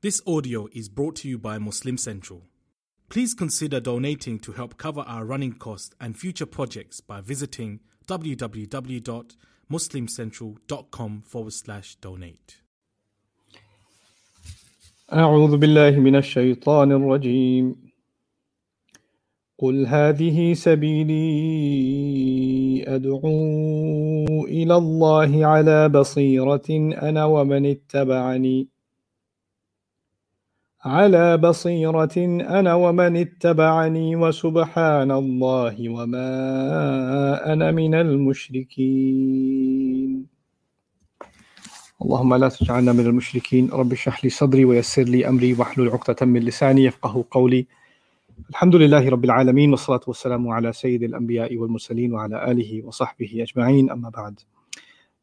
This audio is brought to you by Muslim Central. Please consider donating to help cover our running costs and future projects by visiting www.muslimcentral.com forward slash donate. أعوذ بالله من الشيطان الرجيم قل هذه سبيلي أدعو إلى الله على بصيرة أنا ومن اتبعني على بصيرة أنا ومن اتبعني وسبحان الله وما أنا من المشركين. اللهم لا تجعلنا من المشركين. رب اشرح لي صدري ويسر لي أمري واحلل عقدة من لساني يفقه قولي. الحمد لله رب العالمين والصلاة والسلام على سيد الأنبياء والمرسلين وعلى آله وصحبه أجمعين. أما بعد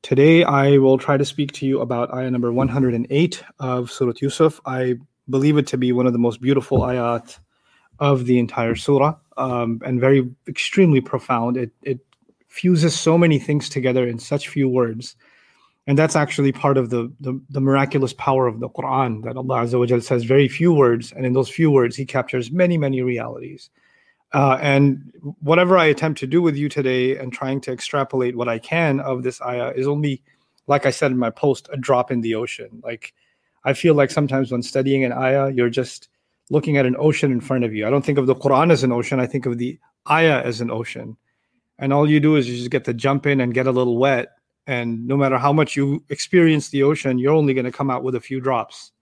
Today I will try to speak to you about ayah number 108 of Surah Yusuf. I believe it to be one of the most beautiful ayat of the entire surah um, and very extremely profound. It, it fuses so many things together in such few words. And that's actually part of the, the, the miraculous power of the Quran that Allah Azza says very few words, and in those few words, He captures many, many realities. Uh, and whatever I attempt to do with you today and trying to extrapolate what I can of this ayah is only, like I said in my post, a drop in the ocean. Like I feel like sometimes when studying an ayah, you're just looking at an ocean in front of you. I don't think of the Quran as an ocean. I think of the ayah as an ocean. And all you do is you just get to jump in and get a little wet. And no matter how much you experience the ocean, you're only going to come out with a few drops.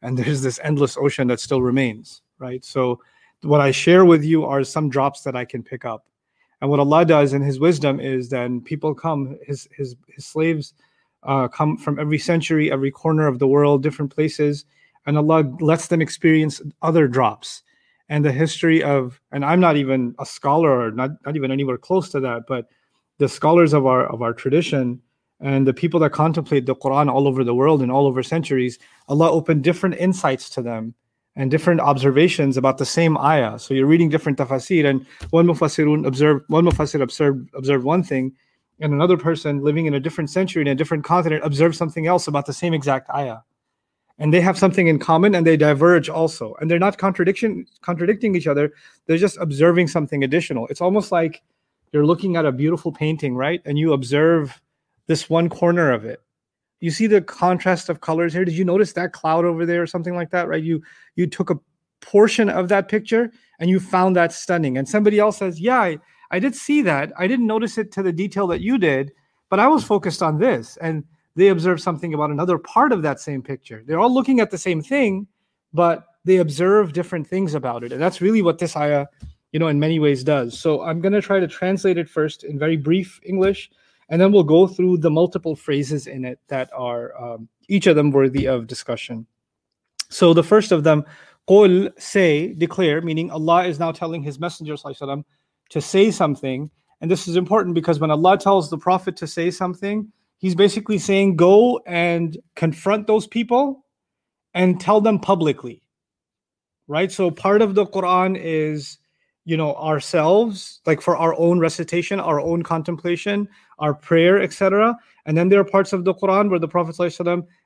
And there's this endless ocean that still remains, right? So, what I share with you are some drops that I can pick up. And what Allah does in His wisdom is then people come, His His His slaves uh, come from every century, every corner of the world, different places, and Allah lets them experience other drops. And the history of, and I'm not even a scholar or not, not even anywhere close to that, but the scholars of our of our tradition and the people that contemplate the Quran all over the world and all over centuries, Allah opened different insights to them and different observations about the same ayah. So you're reading different tafsir, and one mufassirun observed one mufassir observed observed one thing, and another person living in a different century in a different continent observes something else about the same exact ayah. And they have something in common and they diverge also. And they're not contradiction contradicting each other. They're just observing something additional. It's almost like you're looking at a beautiful painting right? And you observe this one corner of it. You see the contrast of colors here. Did you notice that cloud over there or something like that right? You you took a portion of that picture and you found that stunning. And somebody else says yeah I, I did see that. I didn't notice it to the detail that you did, but I was focused on this. And they observed something about another part of that same picture. They're all looking at the same thing, but they observe different things about it. And that's really what this ayah, you know, in many ways does. So I'm going to try to translate it first in very brief English, and then we'll go through the multiple phrases in it that are um, each of them worthy of discussion. So the first of them, qul, say, declare, meaning Allah is now telling His Messenger, sallallahu to say something. And this is important because when Allah tells the Prophet to say something, He's basically saying, go and confront those people and tell them publicly. Right? So part of the Quran is, you know, ourselves, like for our own recitation, our own contemplation, our prayer, etc. And then there are parts of the Quran where the Prophet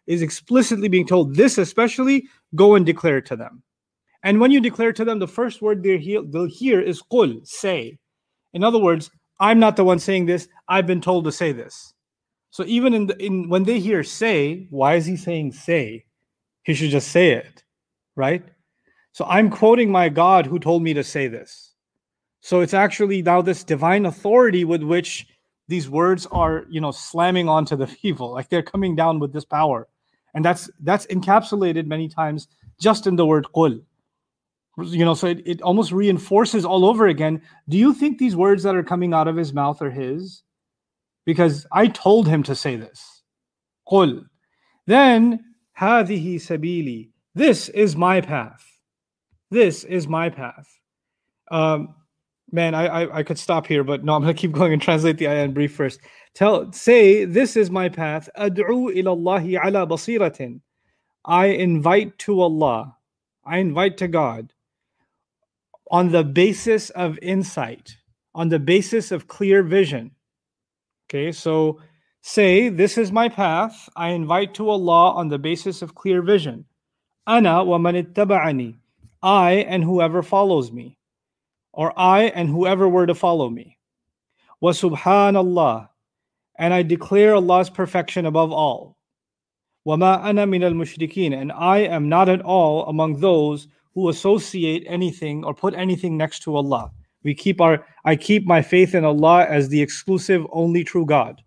is explicitly being told, this especially, go and declare it to them. And when you declare to them, the first word they'll hear is qul, say. In other words, I'm not the one saying this. I've been told to say this. So even in, the, in when they hear say, why is he saying say? He should just say it, right? So I'm quoting my God who told me to say this. So it's actually now this divine authority with which these words are, you know, slamming onto the people, like they're coming down with this power, and that's that's encapsulated many times just in the word qul you know so it, it almost reinforces all over again do you think these words that are coming out of his mouth are his because i told him to say this قل then هذه sabili this is my path this is my path um man I, I i could stop here but no i'm gonna keep going and translate the ayah in brief first tell say this is my path ad'u ila allahi ala basiratin i invite to allah i invite to god on the basis of insight, on the basis of clear vision. Okay, so say, This is my path. I invite to Allah on the basis of clear vision. Ana wa man ittaba'ani. I and whoever follows me. Or I and whoever were to follow me. Wa subhanallah. And I declare Allah's perfection above all. Wa ma ana min al mushrikeen. And I am not at all among those who associate anything or put anything next to Allah. We keep our I keep my faith in Allah as the exclusive only true God.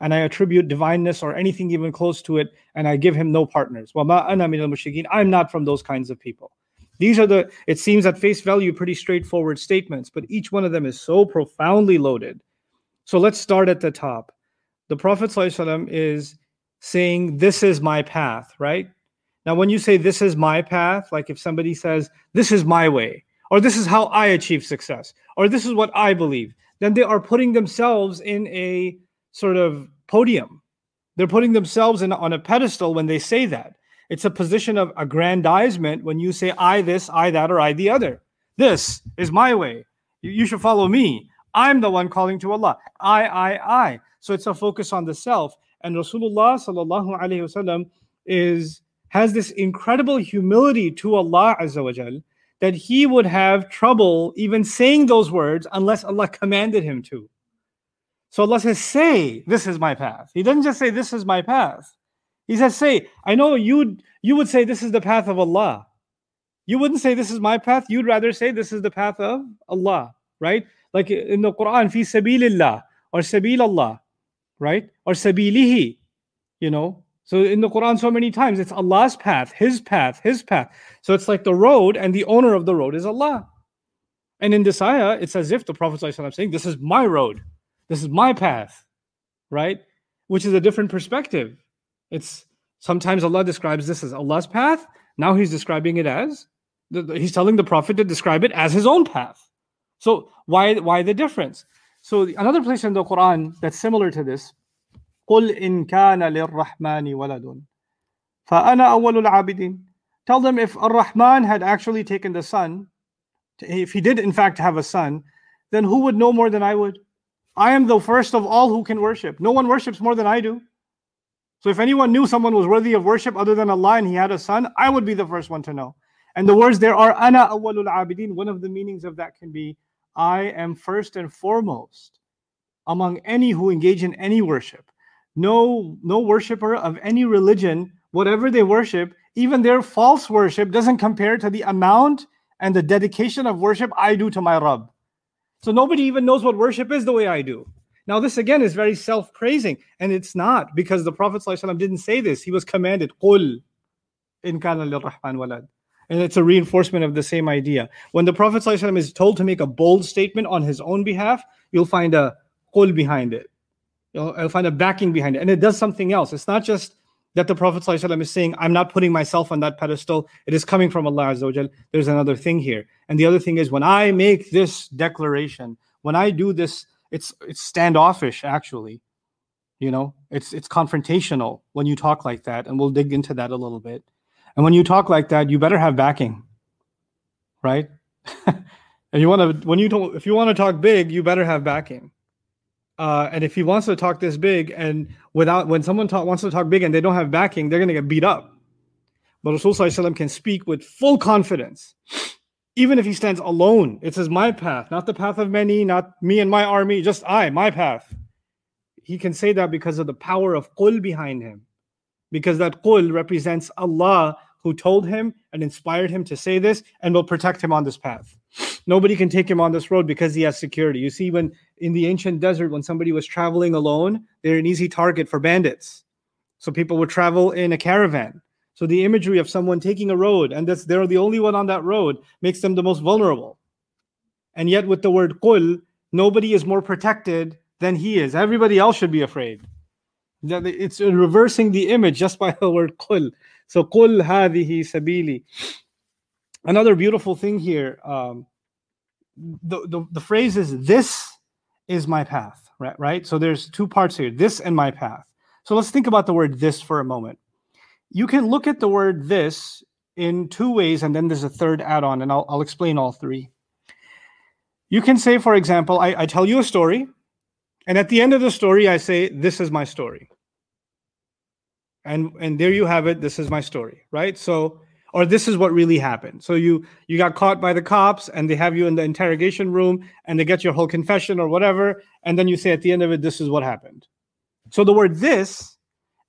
And I attribute divineness or anything even close to it, and I give him no partners. I'm not from those kinds of people. These are the, it seems at face value, pretty straightforward statements, but each one of them is so profoundly loaded. So let's start at the top. The Prophet is saying, This is my path, right? Now, when you say this is my path, like if somebody says, This is my way, or this is how I achieve success, or this is what I believe, then they are putting themselves in a sort of podium. They're putting themselves in, on a pedestal when they say that. It's a position of aggrandizement when you say, I this, I that, or I the other. This is my way. You, you should follow me. I'm the one calling to Allah. I, I, I. So it's a focus on the self. And Rasulullah sallallahu alaihi wasallam is has this incredible humility to Allah Azza wa that he would have trouble even saying those words unless Allah commanded him to. So Allah says, Say, this is my path. He doesn't just say, This is my path. He says, Say, I know you'd you would say this is the path of Allah. You wouldn't say this is my path. You'd rather say this is the path of Allah, right? Like in the Quran, fi sabilillah or sabil Allah, right? Or sabilihi, you know, so in the Quran, so many times it's Allah's path, His path, His path. So it's like the road, and the owner of the road is Allah. And in this ayah, it's as if the Prophet is saying, This is my road, this is my path, right? Which is a different perspective. It's sometimes Allah describes this as Allah's path. Now He's describing it as He's telling the Prophet to describe it as His own path. So why why the difference? So another place in the Quran that's similar to this قل إن كان للرحمن ولد فأنا أول العابدين Tell them if Ar-Rahman had actually taken the son, if he did in fact have a son, then who would know more than I would? I am the first of all who can worship. No one worships more than I do. So if anyone knew someone was worthy of worship other than Allah and he had a son, I would be the first one to know. And the words there are ana awwalul abidin. One of the meanings of that can be I am first and foremost among any who engage in any worship no no worshiper of any religion whatever they worship even their false worship doesn't compare to the amount and the dedication of worship i do to my rabb. So nobody even knows what worship is the way i do. Now this again is very self-praising and it's not because the prophet ﷺ didn't say this. He was commanded qul in walad. And it's a reinforcement of the same idea. When the prophet ﷺ is told to make a bold statement on his own behalf you'll find a qul behind it You'll find a backing behind it. And it does something else. It's not just that the Prophet ﷺ is saying, I'm not putting myself on that pedestal. It is coming from Allah Azza There's another thing here. And the other thing is when I make this declaration, when I do this, it's it's standoffish actually. You know, it's it's confrontational when you talk like that, and we'll dig into that a little bit. And when you talk like that, you better have backing, right? and you want to when you don't if you want to talk big, you better have backing. Uh, and if he wants to talk this big and without when someone talk, wants to talk big and they don't have backing, they're going to get beat up. But Rasul can speak with full confidence, even if he stands alone. It says, My path, not the path of many, not me and my army, just I, my path. He can say that because of the power of qul behind him, because that qul represents Allah who told him and inspired him to say this and will protect him on this path. Nobody can take him on this road because he has security. You see, when in the ancient desert, when somebody was traveling alone, they're an easy target for bandits. So people would travel in a caravan. So the imagery of someone taking a road and that's they're the only one on that road makes them the most vulnerable. And yet, with the word qul, nobody is more protected than he is. Everybody else should be afraid. It's reversing the image just by the word qul. So qul hadhihi sabili. Another beautiful thing here, um, the, the, the phrase is this is my path, right? Right. So there's two parts here, this and my path. So let's think about the word this for a moment. You can look at the word this in two ways, and then there's a third add-on, and I'll, I'll explain all three. You can say, for example, I, I tell you a story, and at the end of the story, I say, This is my story. And and there you have it, this is my story, right? So or this is what really happened. So you you got caught by the cops and they have you in the interrogation room and they get your whole confession or whatever and then you say at the end of it this is what happened. So the word this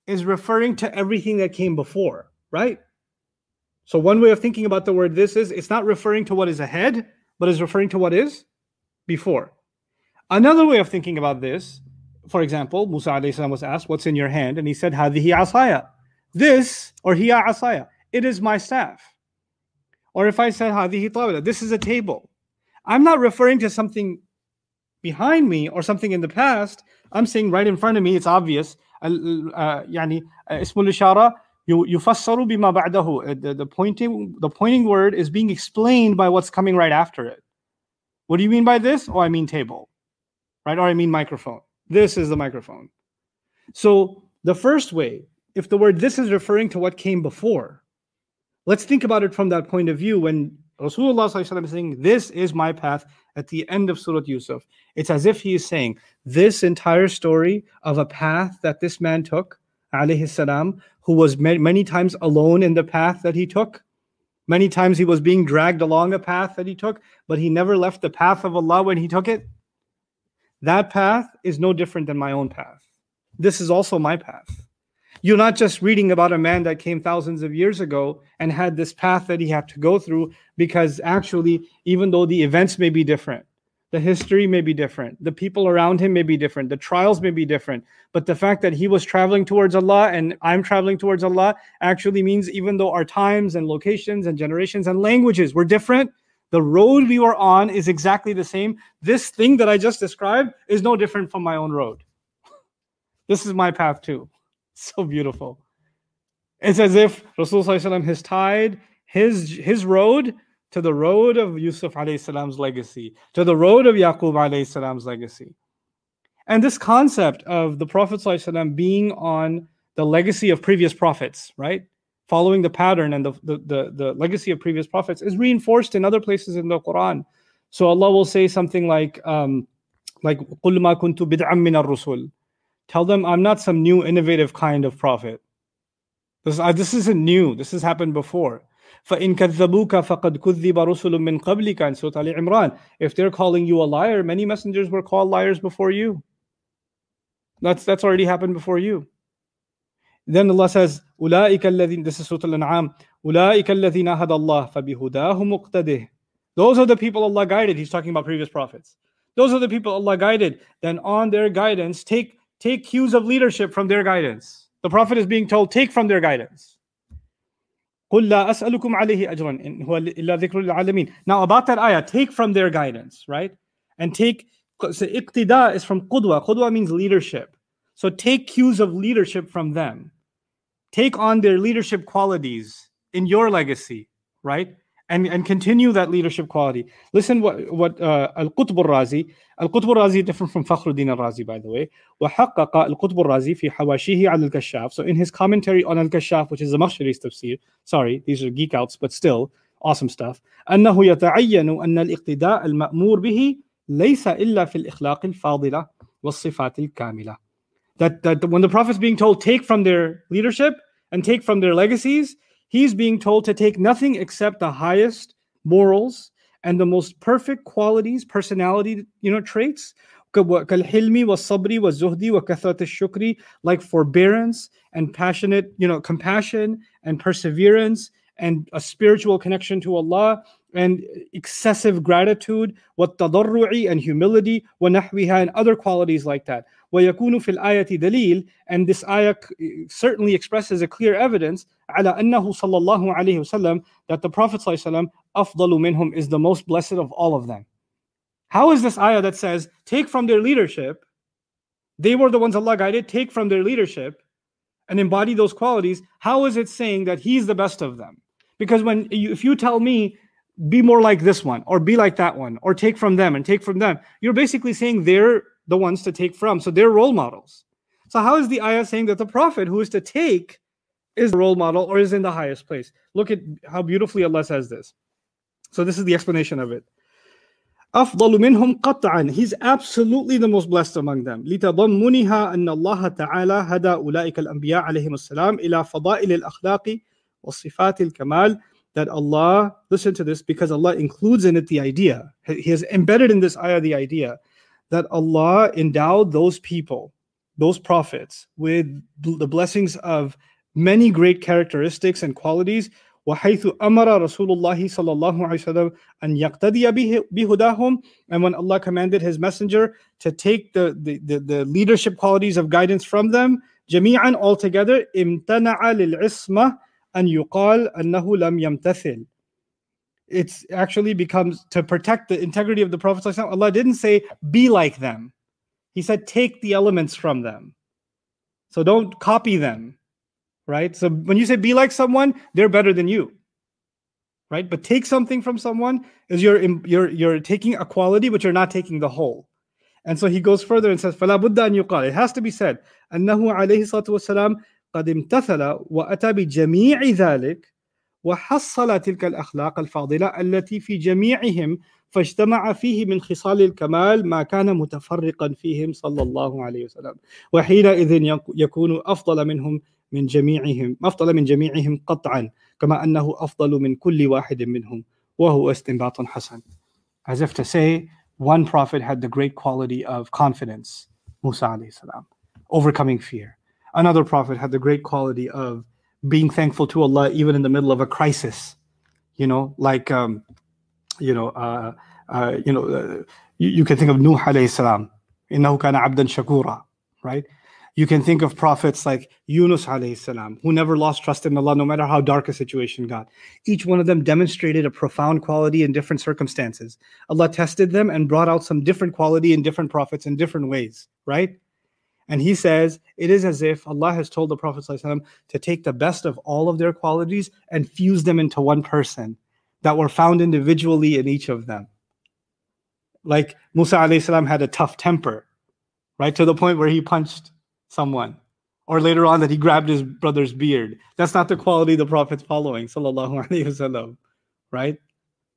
is referring to everything that came before, right? So one way of thinking about the word this is it's not referring to what is ahead, but is referring to what is before. Another way of thinking about this, for example, Musa was asked, What's in your hand? And he said, Hadihi asaya. This or hiya asaya it is my staff. Or if I said hadihi tawila, this is a table. I'm not referring to something behind me or something in the past. I'm saying right in front of me, it's obvious. يعني اسم الإشارة يفسر بما بعده. The, the pointing the pointing word is being explained by what's coming right after it. What do you mean by this? Oh, I mean table, right? Or I mean microphone. This is the microphone. So the first way, if the word this is referring to what came before, Let's think about it from that point of view. When Rasulullah is saying, This is my path at the end of Surah Yusuf, it's as if he is saying, This entire story of a path that this man took, alayhi salam, who was many times alone in the path that he took. Many times he was being dragged along a path that he took, but he never left the path of Allah when he took it. That path is no different than my own path. This is also my path. You're not just reading about a man that came thousands of years ago and had this path that he had to go through, because actually, even though the events may be different, the history may be different, the people around him may be different, the trials may be different, but the fact that he was traveling towards Allah and I'm traveling towards Allah actually means even though our times and locations and generations and languages were different, the road we were on is exactly the same. This thing that I just described is no different from my own road. This is my path too. so beautiful. It's as if Rasulullah has tied his his road to the road of Yusuf salam's legacy, to the road of Yaqub salam's legacy. And this concept of the Prophet being on the legacy of previous prophets, right? Following the pattern and the, the, the, the legacy of previous prophets is reinforced in other places in the Quran. So Allah will say something like, um, like قُلْ مَا كُنْتُ بِدْعًا مِنَ الرُّسُلِ Tell them I'm not some new innovative kind of prophet. This, uh, this isn't new. This has happened before. فَإِن كَذَّبُوكَ فَقَدْ كُذِّبَ رُسُلٌ مِّن قَبْلِكَ in Surah Al Imran. If they're calling you a liar, many messengers were called liars before you. That's, that's already happened before you. Then Allah says, أُولَٰئِكَ الَّذِينَ This is Surah Al-An'am. أُولَٰئِكَ الَّذِينَ هَدَى اللَّهِ فَبِهُدَاهُ مُقْتَدِهِ Those are the people Allah guided. He's talking about previous prophets. Those are the people Allah guided. Then on their guidance, take take cues of leadership from their guidance. The Prophet is being told, take from their guidance. Now about that ayah, take from their guidance, right? And take, so iqtida is from qudwa. Qudwa means leadership. So take cues of leadership from them. take on their leadership qualities in your legacy, right? And, and continue that leadership quality. Listen what, what uh, Al-Qutb al-Razi, Al-Qutb al-Razi different from Fakhruddin al-Razi by the way, وحقق Al-Qutb al-Razi في حواشيه على الكشاف. So in his commentary on Al-Kashaf, which is Zamakhshari's tafsir, sorry, these are geek outs, but still awesome stuff, أنه يتعين أن الاقتداء المأمور به ليس إلا في الإخلاق الفاضلة والصفات الكاملة. That, that when the Prophet's being told, take from their leadership and take from their legacies, He's being told to take nothing except the highest morals and the most perfect qualities, personality, you know, traits. like forbearance and passionate, you know, compassion and perseverance and a spiritual connection to Allah and excessive gratitude, والتضرع and humility, ونحوها and other qualities like that. ويكون في الآية دليل and this ayah certainly expresses a clear evidence على أنه صلى الله عليه وسلم that the Prophet صلى الله عليه وسلم أفضل منهم is the most blessed of all of them. How is this ayah that says take from their leadership, they were the ones Allah guided, take from their leadership and embody those qualities, how is it saying that he's the best of them? Because when you, if you tell me be more like this one or be like that one or take from them and take from them, you're basically saying they're the ones to take from. So they're role models. So how is the ayah saying that the prophet who is to take is the role model or is in the highest place? Look at how beautifully Allah says this. So this is the explanation of it. أفضل منهم قطعا He's absolutely the most blessed among them لتضمنها أن الله تعالى هدى أولئك الأنبياء عليهم السلام إلى فضائل الأخلاق وصفات الكمال that Allah, listen to this, because Allah includes in it the idea, He has embedded in this ayah the idea that Allah endowed those people, those prophets, with the blessings of many great characteristics and qualities. وحيث أمر رسول الله صلى الله عليه وسلم أن يقتدي بهداهم and when Allah commanded his messenger to take the, the, the, the leadership qualities of guidance from them جميعا altogether امتنع للعصمة أن يقال أنه لم يمتثل it actually becomes to protect the integrity of the Prophet. Allah didn't say be like them. He said take the elements from them. So don't copy them. Right? So when you say be like someone, they're better than you. Right? But take something from someone is you're you're you're taking a quality, but you're not taking the whole. And so he goes further and says, فَلَا بُدَّ أن يقال. It has to be said, أنه عليه الصلاة والسلام قد امتثل وأتى بجميع ذلك وحصل تلك الأخلاق الفاضلة التي في جميعهم فاجتمع فيه من خصال الكمال ما كان متفرقا فيهم صلى الله عليه وسلم. وحينئذ يكون أفضل منهم من جميعهم أفضل من جميعهم قطعا كما أنه أفضل من كل واحد منهم وهو استنباط حسن. As if to say one prophet had the great quality of confidence. Musa alayhi salam overcoming fear. Another prophet had the great quality of being thankful to Allah even in the middle of a crisis. You know, like um, you know, uh, uh, you know, uh, you, you, can think of Nuh alayhi salam, innahu kana abdan shakura, right? You can think of prophets like Yunus alayhi salam, who never lost trust in Allah no matter how dark a situation got. Each one of them demonstrated a profound quality in different circumstances. Allah tested them and brought out some different quality in different prophets in different ways, right? And he says, it is as if Allah has told the Prophet to take the best of all of their qualities and fuse them into one person that were found individually in each of them. Like Musa ﷺ had a tough temper, right? To the point where he punched someone. Or later on that he grabbed his brother's beard. That's not the quality the Prophet's following, sallallahu alaihi wasallam, right?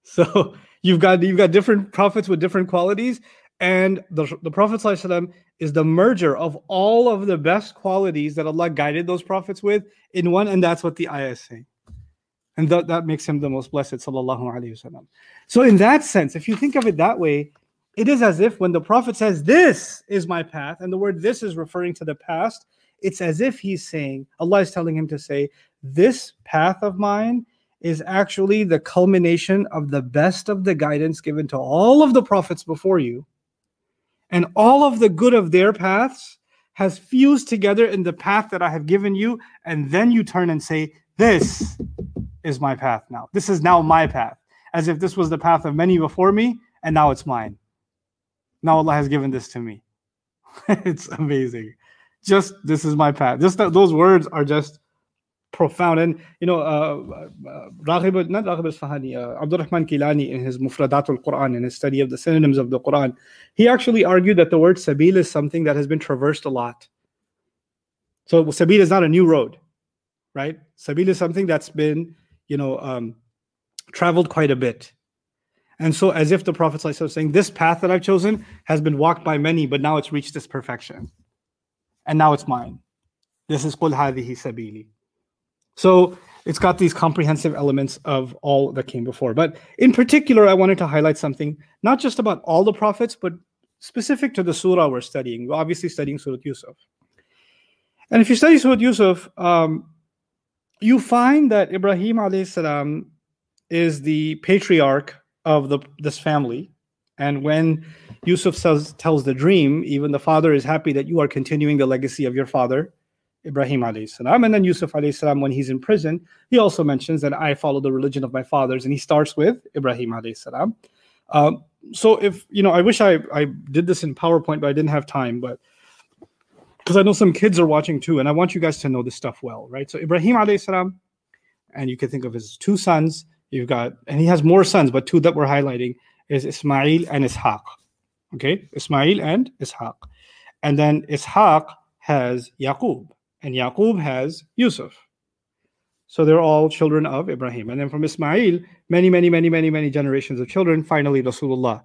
So you've got you've got different prophets with different qualities, and the, the Prophet ﷺ is the merger of all of the best qualities that Allah guided those prophets with in one, and that's what the ayah is saying. And th- that makes him the most blessed, sallallahu wasallam. So, in that sense, if you think of it that way, it is as if when the Prophet says, This is my path, and the word this is referring to the past, it's as if he's saying, Allah is telling him to say, This path of mine is actually the culmination of the best of the guidance given to all of the prophets before you and all of the good of their paths has fused together in the path that I have given you. And then you turn and say, This is my path now. This is now my path, as if this was the path of many before me, and now it's mine. Now Allah has given this to me. it's amazing. Just this is my path. Just that those words are just profound. And you know, uh, uh, Raghib, not Raghib al-Isfahani, uh, Abdurrahman Kilani in his Mufradat al-Quran, in his study of the synonyms of the Quran, he actually argued that the word sabil is something that has been traversed a lot. So sabil is not a new road, right? Sabil is something that's been, you know, um, traveled quite a bit. And so, as if the Prophet was saying, This path that I've chosen has been walked by many, but now it's reached its perfection. And now it's mine. This is Qul Hadihi Sabili. So it's got these comprehensive elements of all that came before. But in particular, I wanted to highlight something not just about all the prophets, but specific to the surah we're studying. We're obviously studying Surah Yusuf. And if you study Surah Yusuf, um, you find that Ibrahim alayhi salam is the patriarch of the, this family. And when Yusuf says, tells the dream, even the father is happy that you are continuing the legacy of your father. Ibrahim alayhi salam. And then Yusuf alayhi salam, when he's in prison, he also mentions that I follow the religion of my fathers. And he starts with Ibrahim alayhi salam. Um, so if, you know, I wish I, I did this in PowerPoint, but I didn't have time. But because I know some kids are watching too, and I want you guys to know this stuff well, right? So Ibrahim alayhi salam, and you can think of his two sons. You've got, and he has more sons, but two that we're highlighting is Ismail and Ishaq. Okay, Ismail and Ishaq. And then Ishaq has Yaqub and Yaqub has Yusuf. So they're all children of Ibrahim. And then from Ismail, many, many, many, many, many generations of children, finally Rasulullah.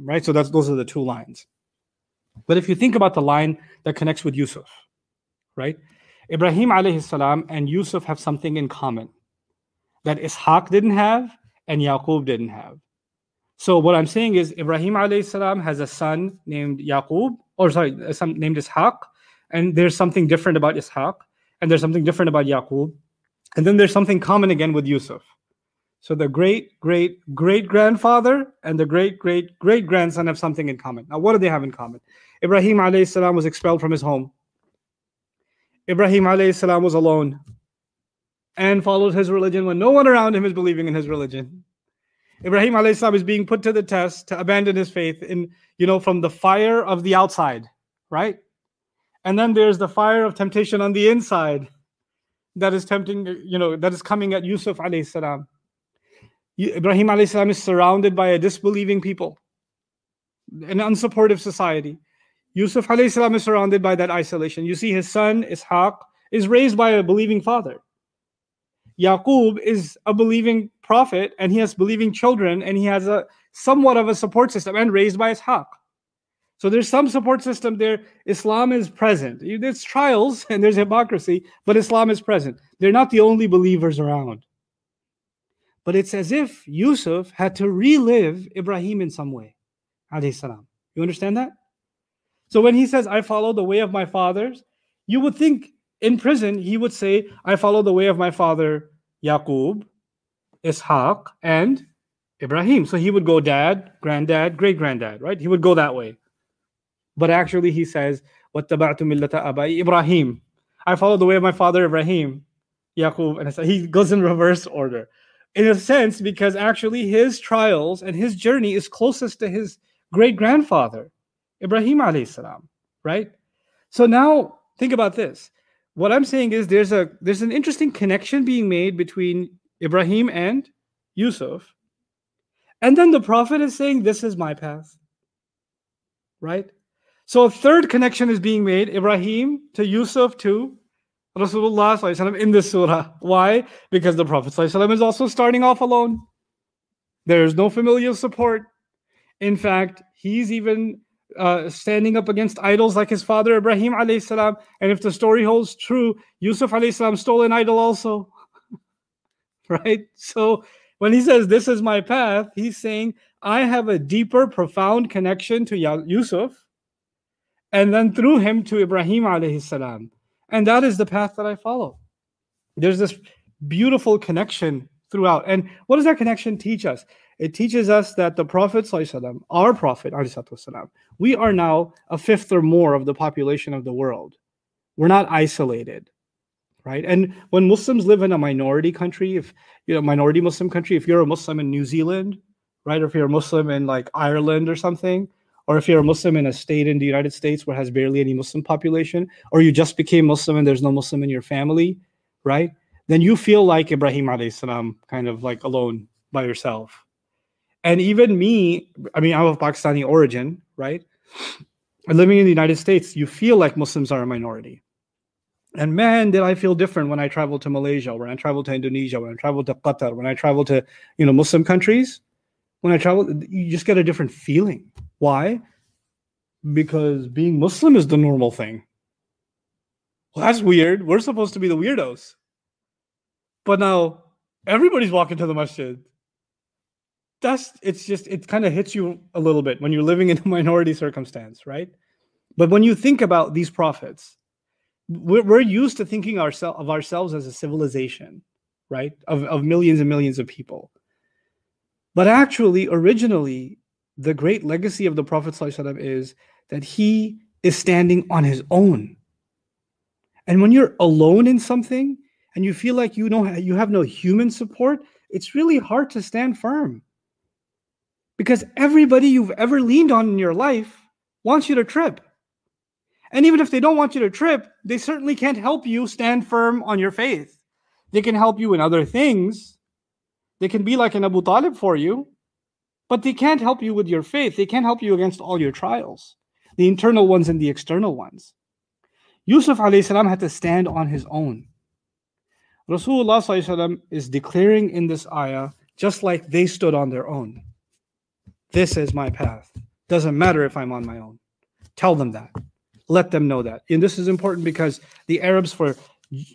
Right? So that's those are the two lines. But if you think about the line that connects with Yusuf, right? Ibrahim alayhi salam and Yusuf have something in common. that Ishaq didn't have and Yaqub didn't have. So what I'm saying is Ibrahim alayhi salam has a son named Yaqub, or sorry, a son named Ishaq, and there's something different about Ishaq, and there's something different about Yaqub, and then there's something common again with Yusuf. So the great, great, great grandfather and the great, great, great grandson have something in common. Now, what do they have in common? Ibrahim alayhi salam was expelled from his home. Ibrahim alayhi salam was alone and followed his religion when no one around him is believing in his religion. Ibrahim alayhi salam is being put to the test to abandon his faith in, you know, from the fire of the outside, right? And then there's the fire of temptation on the inside that is tempting, you know, that is coming at Yusuf alayhi salam. Ibrahim alayhi salam is surrounded by a disbelieving people, an unsupportive society. Yusuf alayhi salam is surrounded by that isolation. You see, his son Ishaq is raised by a believing father. Yaqub is a believing prophet and he has believing children and he has a somewhat of a support system and raised by Ishaq. So there's some support system there. Islam is present. There's trials and there's hypocrisy, but Islam is present. They're not the only believers around. But it's as if Yusuf had to relive Ibrahim in some way. You understand that? So when he says, I follow the way of my fathers, you would think in prison he would say, I follow the way of my father Yaqub, Ishaq, and Ibrahim. So he would go dad, granddad, great granddad, right? He would go that way. But actually he says, وَاتَّبَعْتُ مِلَّةَ أَبَائِ Ibrahim. I follow the way of my father Ibrahim, Yaqub, and he goes in reverse order in a sense, because actually his trials and his journey is closest to his great grandfather, Ibrahim alayhi salam, right? So now think about this. What I'm saying is there's a there's an interesting connection being made between Ibrahim and Yusuf. And then the prophet is saying, This is my path. Right? So a third connection is being made, Ibrahim to Yusuf to Rasulullah in this surah. Why? Because the Prophet is also starting off alone. There's no familial support. In fact, he's even uh, standing up against idols like his father Ibrahim salam. And if the story holds true, Yusuf salam stole an idol also. right? So when he says, This is my path, he's saying, I have a deeper, profound connection to Yusuf, and then through him to Ibrahim alayhi salam. And that is the path that I follow. There's this beautiful connection throughout. And what does that connection teach us? It teaches us that the Prophet, our Prophet, we are now a fifth or more of the population of the world. We're not isolated, right? And when Muslims live in a minority country, if you know, minority Muslim country, if you're a Muslim in New Zealand, right, or if you're a Muslim in like Ireland or something, or if you're a Muslim in a state in the United States where has barely any Muslim population, or you just became Muslim and there's no Muslim in your family, right? Then you feel like Ibrahim alayhi salam, kind of like alone by yourself. And even me, I mean, I'm of Pakistani origin, right? living in the United States, you feel like Muslims are a minority. And man, did I feel different when I traveled to Malaysia, when I traveled to Indonesia, when I traveled to Qatar, when I traveled to, you know, Muslim countries. When I travel, you just get a different feeling why? Because being Muslim is the normal thing. Well, that's weird. We're supposed to be the weirdos. But now everybody's walking to the masjid. That's it's just it kind of hits you a little bit when you're living in a minority circumstance, right? But when you think about these prophets, we're, we're used to thinking ourselves of ourselves as a civilization, right? Of, of millions and millions of people. But actually, originally, the great legacy of the Prophet ﷺ is that he is standing on his own. And when you're alone in something and you feel like you know you have no human support, it's really hard to stand firm. Because everybody you've ever leaned on in your life wants you to trip. And even if they don't want you to trip, they certainly can't help you stand firm on your faith. They can help you in other things. They can be like an Abu Talib for you, but they can't help you with your faith. They can't help you against all your trials, the internal ones and the external ones. Yusuf salam had to stand on his own. Rasulullah is declaring in this ayah, just like they stood on their own. This is my path. Doesn't matter if I'm on my own. Tell them that. Let them know that. And this is important because the Arabs for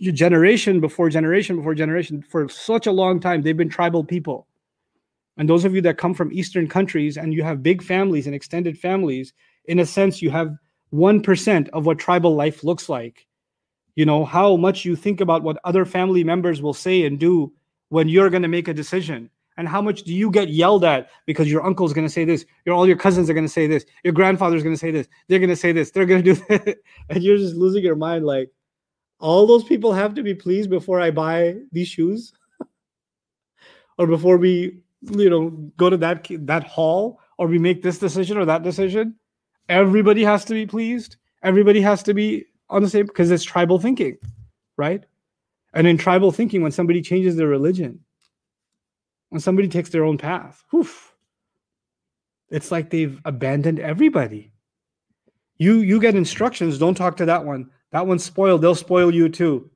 generation before generation before generation for such a long time they've been tribal people and those of you that come from eastern countries and you have big families and extended families in a sense you have 1% of what tribal life looks like. You know how much you think about what other family members will say and do when you're going to make a decision. And how much do you get yelled at because your uncle's going to say this your all your cousins are going to say this your grandfather's going to say this they're going to say this they're going to do that. And you're just losing your mind like all those people have to be pleased before i buy these shoes? Or before we you know go to that that hall or we make this decision or that decision everybody has to be pleased. Everybody has to be on the same because it's tribal thinking right? And in tribal thinking when somebody changes their religion when somebody takes their own path whew, it's like they've abandoned everybody. You you get instructions don't talk to that one. That one's spoiled they'll spoil you too.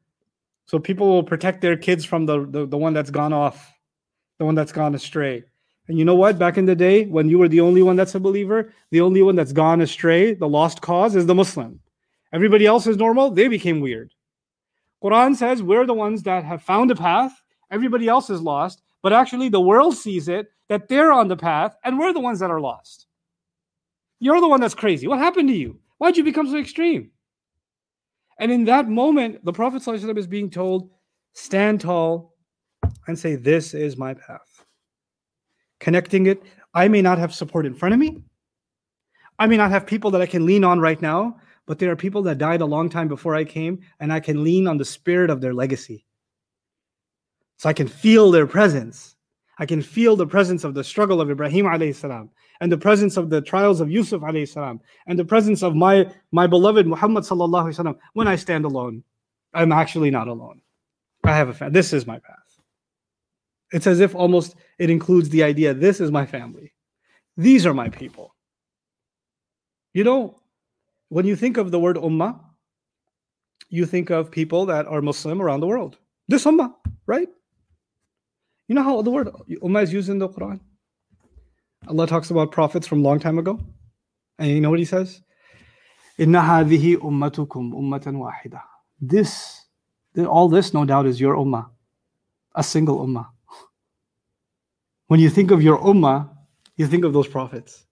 So people will protect their kids from the, the, the one that's gone off the one that's gone astray. And you know what? Back in the day when you were the only one that's a believer the only one that's gone astray the lost cause is the muslim. Everybody else is normal they became weird. Quran says we're the ones that have found a path everybody else is lost but actually the world sees it that they're on the path and we're the ones that are lost. You're the one that's crazy. What happened to you? Why'd you become so extreme? And in that moment, the Prophet is being told, stand tall and say, This is my path. Connecting it, I may not have support in front of me. I may not have people that I can lean on right now, but there are people that died a long time before I came, and I can lean on the spirit of their legacy. So I can feel their presence. I can feel the presence of the struggle of Ibrahim alayhi salam and the presence of the trials of Yusuf alayhi salam and the presence of my my beloved Muhammad sallallahu alaihi wasallam when I stand alone I'm actually not alone I have a family this is my path it's as if almost it includes the idea this is my family these are my people you know when you think of the word ummah you think of people that are Muslim around the world this ummah right you know how the word ummah is used in the Quran Allah talks about prophets from a long time ago. And you know what he says? Inna hadhihi ummatukum ummatan wahida. This, all this, no doubt, is your ummah, a single ummah. When you think of your ummah, you think of those prophets.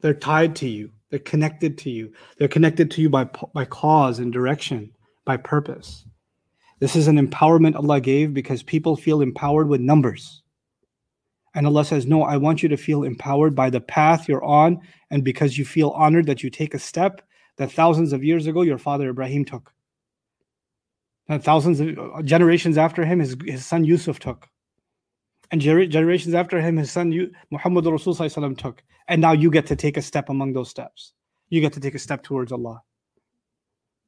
They're tied to you. They're connected to you. They're connected to you by, by cause and direction, by purpose. This is an empowerment Allah gave because people feel empowered with numbers. And Allah says, No, I want you to feel empowered by the path you're on, and because you feel honored that you take a step that thousands of years ago your father Ibrahim took. And thousands of uh, generations after him, his, his son Yusuf took. And generations after him, his son Muhammad Rasul took. And now you get to take a step among those steps. You get to take a step towards Allah.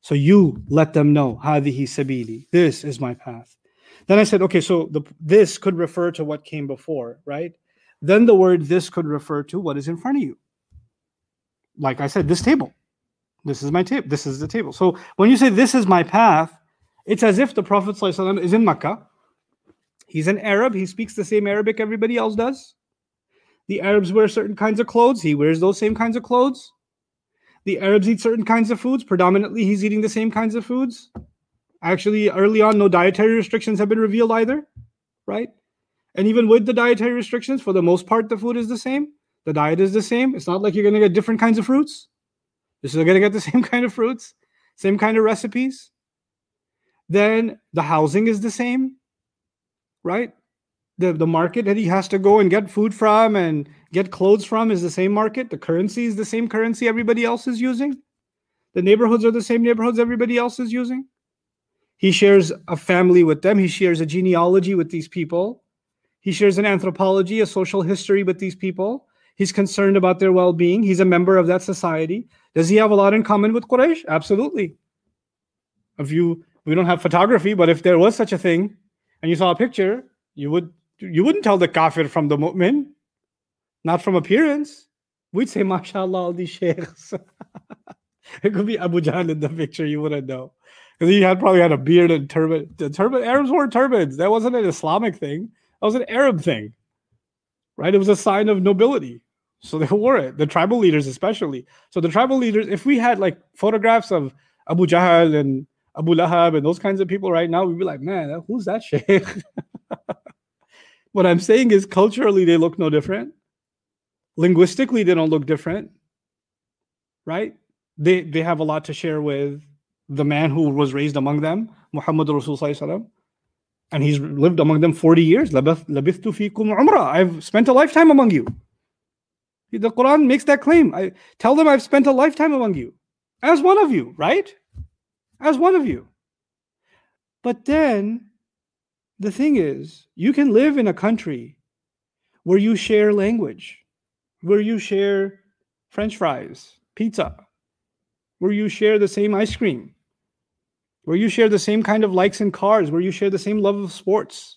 So you let them know, Hadihi Sabili, this is my path. Then I said, okay, so the, this could refer to what came before, right? Then the word this could refer to what is in front of you. Like I said, this table. This is my table. This is the table. So when you say this is my path, it's as if the Prophet ﷺ is in Makkah. He's an Arab. He speaks the same Arabic everybody else does. The Arabs wear certain kinds of clothes. He wears those same kinds of clothes. The Arabs eat certain kinds of foods. Predominantly, he's eating the same kinds of foods. Actually, early on, no dietary restrictions have been revealed either, right? And even with the dietary restrictions, for the most part, the food is the same. The diet is the same. It's not like you're going to get different kinds of fruits. You're still going to get the same kind of fruits, same kind of recipes. Then the housing is the same, right? The, the market that he has to go and get food from and get clothes from is the same market. The currency is the same currency everybody else is using. The neighborhoods are the same neighborhoods everybody else is using. He shares a family with them. He shares a genealogy with these people. He shares an anthropology, a social history with these people. He's concerned about their well being. He's a member of that society. Does he have a lot in common with Quraysh? Absolutely. If you, we don't have photography, but if there was such a thing and you saw a picture, you would you wouldn't tell the kafir from the mu'min, not from appearance. We'd say, mashallah, all these sheikhs. it could be Abu Jahl in the picture, you wouldn't know because he had probably had a beard and turban. The turban Arabs wore turbans. That wasn't an Islamic thing. That was an Arab thing, right? It was a sign of nobility, so they wore it. The tribal leaders, especially. So the tribal leaders, if we had like photographs of Abu Jahl and Abu Lahab and those kinds of people right now, we'd be like, man, who's that sheikh? what I'm saying is culturally they look no different. Linguistically, they don't look different. Right? They they have a lot to share with the man who was raised among them, Muhammad Rasulullah and he's lived among them 40 years. I've spent a lifetime among you. The Quran makes that claim. I tell them I've spent a lifetime among you as one of you, right? As one of you. But then the thing is, you can live in a country where you share language, where you share french fries, pizza, where you share the same ice cream, where you share the same kind of likes in cars, where you share the same love of sports,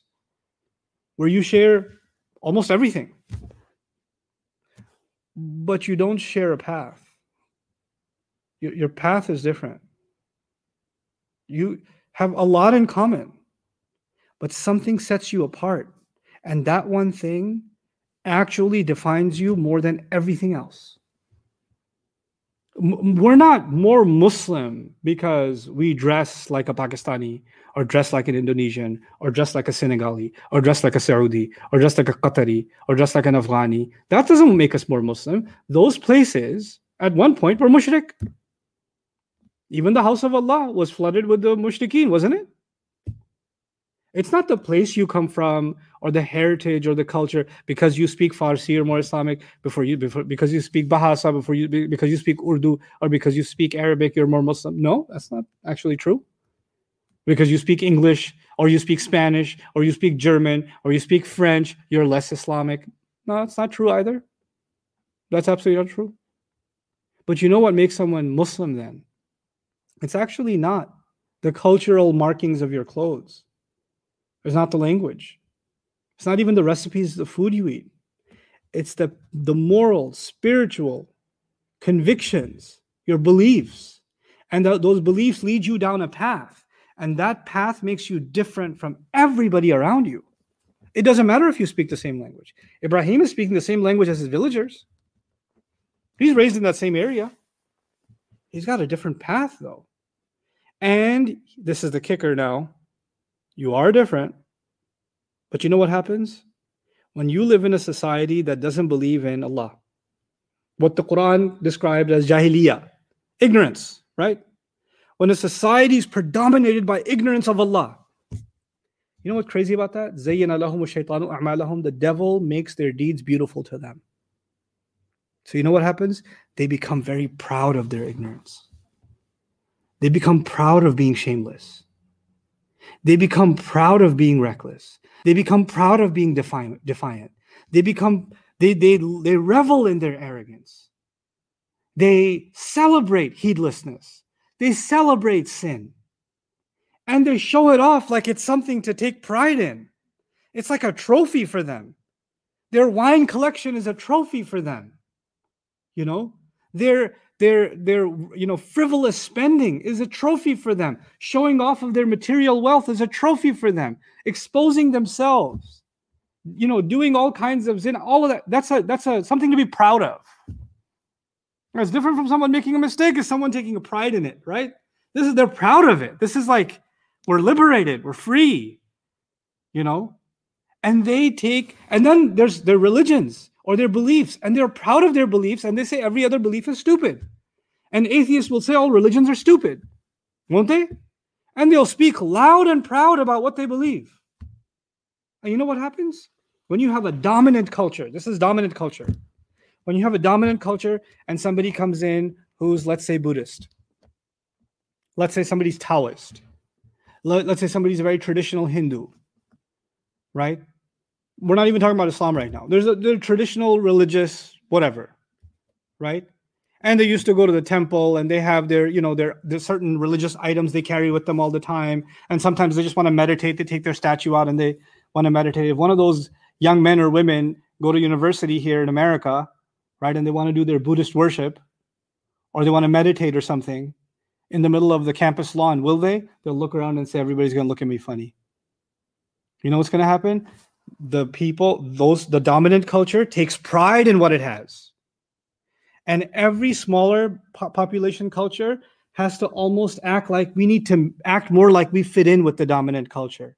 where you share almost everything but you don't share a path. Your, your path is different. You have a lot in common, but something sets you apart. And that one thing actually defines you more than everything else. We're not more Muslim because we dress like a Pakistani or dress like an Indonesian, or dress like a Senegali, or dress like a Saudi, or dress like a Qatari, or dress like an Afghani. That doesn't make us more Muslim. Those places at one point were mushrik. Even the house of Allah was flooded with the mushrikeen, wasn't it? It's not the place you come from or the heritage or the culture because you speak Farsi or more Islamic before you before because you speak Bahasa before you because you speak Urdu or because you speak Arabic you're more Muslim. No, that's not actually true because you speak English or you speak Spanish or you speak German or you speak French, you're less Islamic. No, it's not true either. That's absolutely not true. But you know what makes someone Muslim then? It's actually not the cultural markings of your clothes. It's not the language. It's not even the recipes the food you eat. It's the, the moral, spiritual convictions, your beliefs. And th- those beliefs lead you down a path and that path makes you different from everybody around you. It doesn't matter if you speak the same language. Ibrahim is speaking the same language as his villagers. He's raised in that same area. He's got a different path, though. And this is the kicker now you are different. But you know what happens? When you live in a society that doesn't believe in Allah, what the Quran described as jahiliyyah, ignorance, right? when a society is predominated by ignorance of Allah. You know what's crazy about that? The devil makes their deeds beautiful to them. So you know what happens? They become very proud of their ignorance. They become proud of being shameless. They become proud of being reckless. They become proud of being defiant. They become they they they revel in their arrogance. They celebrate heedlessness. They celebrate sin and they show it off like it's something to take pride in. It's like a trophy for them. Their wine collection is a trophy for them. You know, their their their you know frivolous spending is a trophy for them. Showing off of their material wealth is a trophy for them. Exposing themselves, you know, doing all kinds of sin, all of that. That's a that's a something to be proud of. It's different from someone making a mistake is someone taking a pride in it, right? This is they're proud of it. This is like we're liberated, we're free, you know? And they take, and then there's their religions or their beliefs, and they're proud of their beliefs, and they say every other belief is stupid. And atheists will say all religions are stupid, won't they? And they'll speak loud and proud about what they believe. And you know what happens? When you have a dominant culture, this is dominant culture when you have a dominant culture and somebody comes in who's, let's say, Buddhist, let's say somebody's Taoist, Let, us say somebody's a very traditional Hindu, right? We're not even talking about Islam right now. There's a the traditional religious whatever, right? And they used to go to the temple and they have their, you know, their, their certain religious items they carry with them all the time. And sometimes they just want to meditate. They take their statue out and they want to meditate. If one of those young men or women go to university here in America right? And they want to do their Buddhist worship or they want to meditate or something in the middle of the campus lawn, will they? They'll look around and say, everybody's going to look at me funny. You know what's going to happen? The people, those, the dominant culture takes pride in what it has. And every smaller po- population culture has to almost act like we need to act more like we fit in with the dominant culture.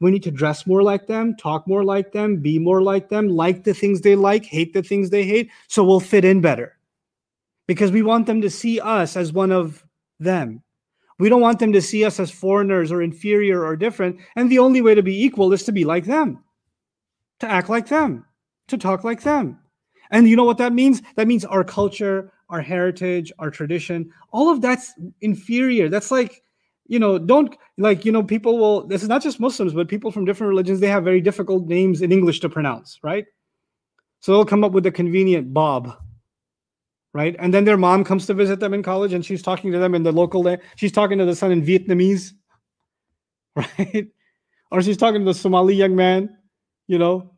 We need to dress more like them, talk more like them, be more like them, like the things they like, hate the things they hate, so we'll fit in better. Because we want them to see us as one of them. We don't want them to see us as foreigners or inferior or different. And the only way to be equal is to be like them, to act like them, to talk like them. And you know what that means? That means our culture, our heritage, our tradition, all of that's inferior. That's like, you know, don't like, you know, people will, this is not just Muslims, but people from different religions, they have very difficult names in English to pronounce, right? So they'll come up with a convenient Bob, right? And then their mom comes to visit them in college and she's talking to them in the local, she's talking to the son in Vietnamese, right? Or she's talking to the Somali young man, you know,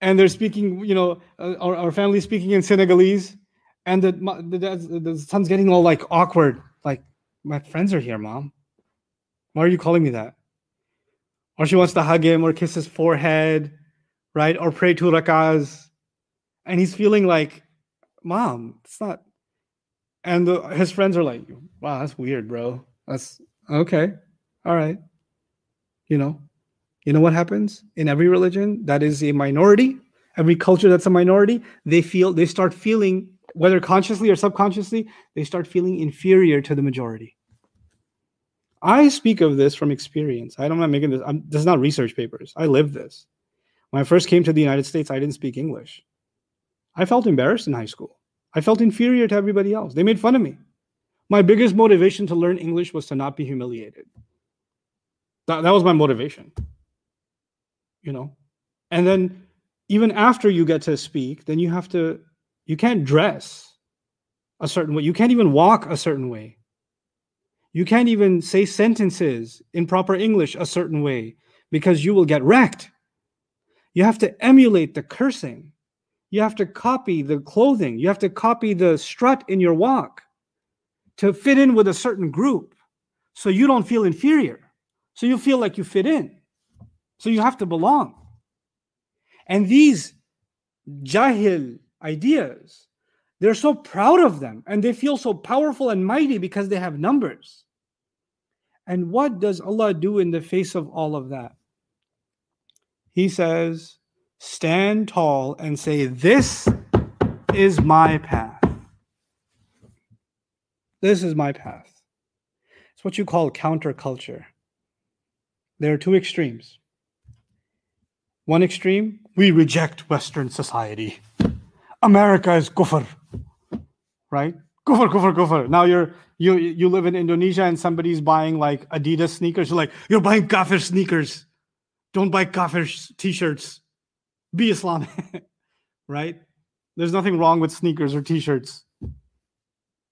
and they're speaking, you know, uh, our, our family speaking in Senegalese, and the, the the son's getting all like awkward, like my friends are here, mom. Why are you calling me that? Or she wants to hug him or kiss his forehead, right? Or pray two rakahs, and he's feeling like, mom, it's not. And the, his friends are like, wow, that's weird, bro. That's okay, all right. You know, you know what happens in every religion that is a minority, every culture that's a minority, they feel they start feeling whether consciously or subconsciously, they start feeling inferior to the majority. I speak of this from experience. I don't, I'm not making this. I'm, this is not research papers. I lived this. When I first came to the United States, I didn't speak English. I felt embarrassed in high school. I felt inferior to everybody else. They made fun of me. My biggest motivation to learn English was to not be humiliated. That, that was my motivation you know and then even after you get to speak then you have to you can't dress a certain way you can't even walk a certain way you can't even say sentences in proper english a certain way because you will get wrecked you have to emulate the cursing you have to copy the clothing you have to copy the strut in your walk to fit in with a certain group so you don't feel inferior so you feel like you fit in so you have to belong. And these jahil ideas, they're so proud of them and they feel so powerful and mighty because they have numbers. And what does Allah do in the face of all of that? He says, Stand tall and say, This is my path. This is my path. It's what you call counterculture. There are two extremes. One extreme, we reject Western society. America is kufr, right? Kufr, kufr, kufr. Now you're you you live in Indonesia and somebody's buying like Adidas sneakers. You're like, you're buying kafir sneakers. Don't buy kafir t-shirts. Be Islamic, right? There's nothing wrong with sneakers or t-shirts.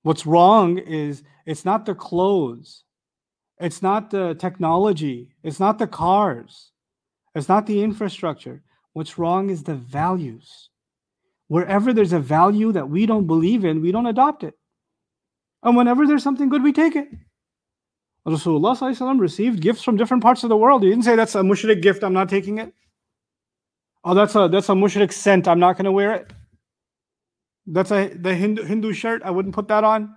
What's wrong is it's not the clothes, it's not the technology, it's not the cars it's not the infrastructure. What's wrong is the values. Wherever there's a value that we don't believe in, we don't adopt it. And whenever there's something good, we take it. Rasulullah received gifts from different parts of the world. He didn't say that's a mushrik gift, I'm not taking it. Oh, that's a that's a mushrik scent, I'm not gonna wear it. That's a the Hindu Hindu shirt, I wouldn't put that on.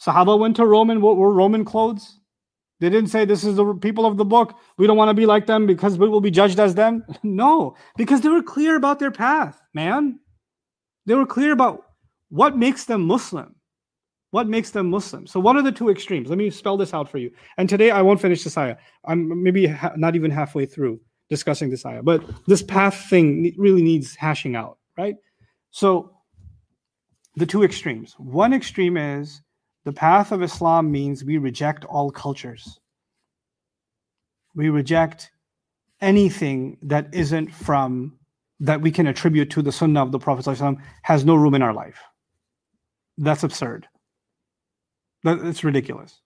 Sahaba went to Rome what were Roman clothes? They didn't say this is the people of the book. We don't want to be like them because we will be judged as them. No, because they were clear about their path, man. They were clear about what makes them Muslim. What makes them Muslim? So, what are the two extremes? Let me spell this out for you. And today I won't finish this ayah. I'm maybe ha- not even halfway through discussing this ayah, but this path thing really needs hashing out, right? So, the two extremes. One extreme is the path of Islam means we reject all cultures. We reject anything that isn't from that we can attribute to the sunnah of the Prophet has no room in our life. That's absurd. That's ridiculous.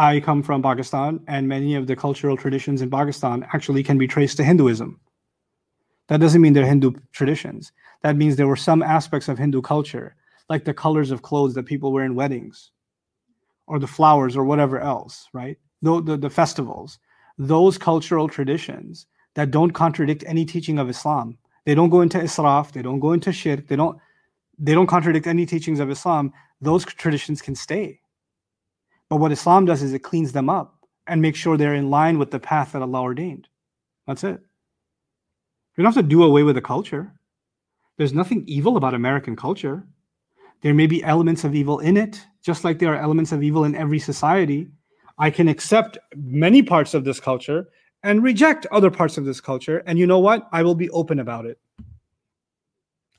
I come from Pakistan, and many of the cultural traditions in Pakistan actually can be traced to Hinduism. That doesn't mean they're Hindu traditions. That means there were some aspects of Hindu culture like the colors of clothes that people wear in weddings or the flowers or whatever else, right? The, the, the festivals, those cultural traditions that don't contradict any teaching of Islam. They don't go into israf, they don't go into shirk, they don't they don't contradict any teachings of Islam, those traditions can stay. But what Islam does is it cleans them up and makes sure they're in line with the path that Allah ordained. That's it. You don't have to do away with the culture. There's nothing evil about American culture. There may be elements of evil in it, just like there are elements of evil in every society. I can accept many parts of this culture and reject other parts of this culture. And you know what? I will be open about it.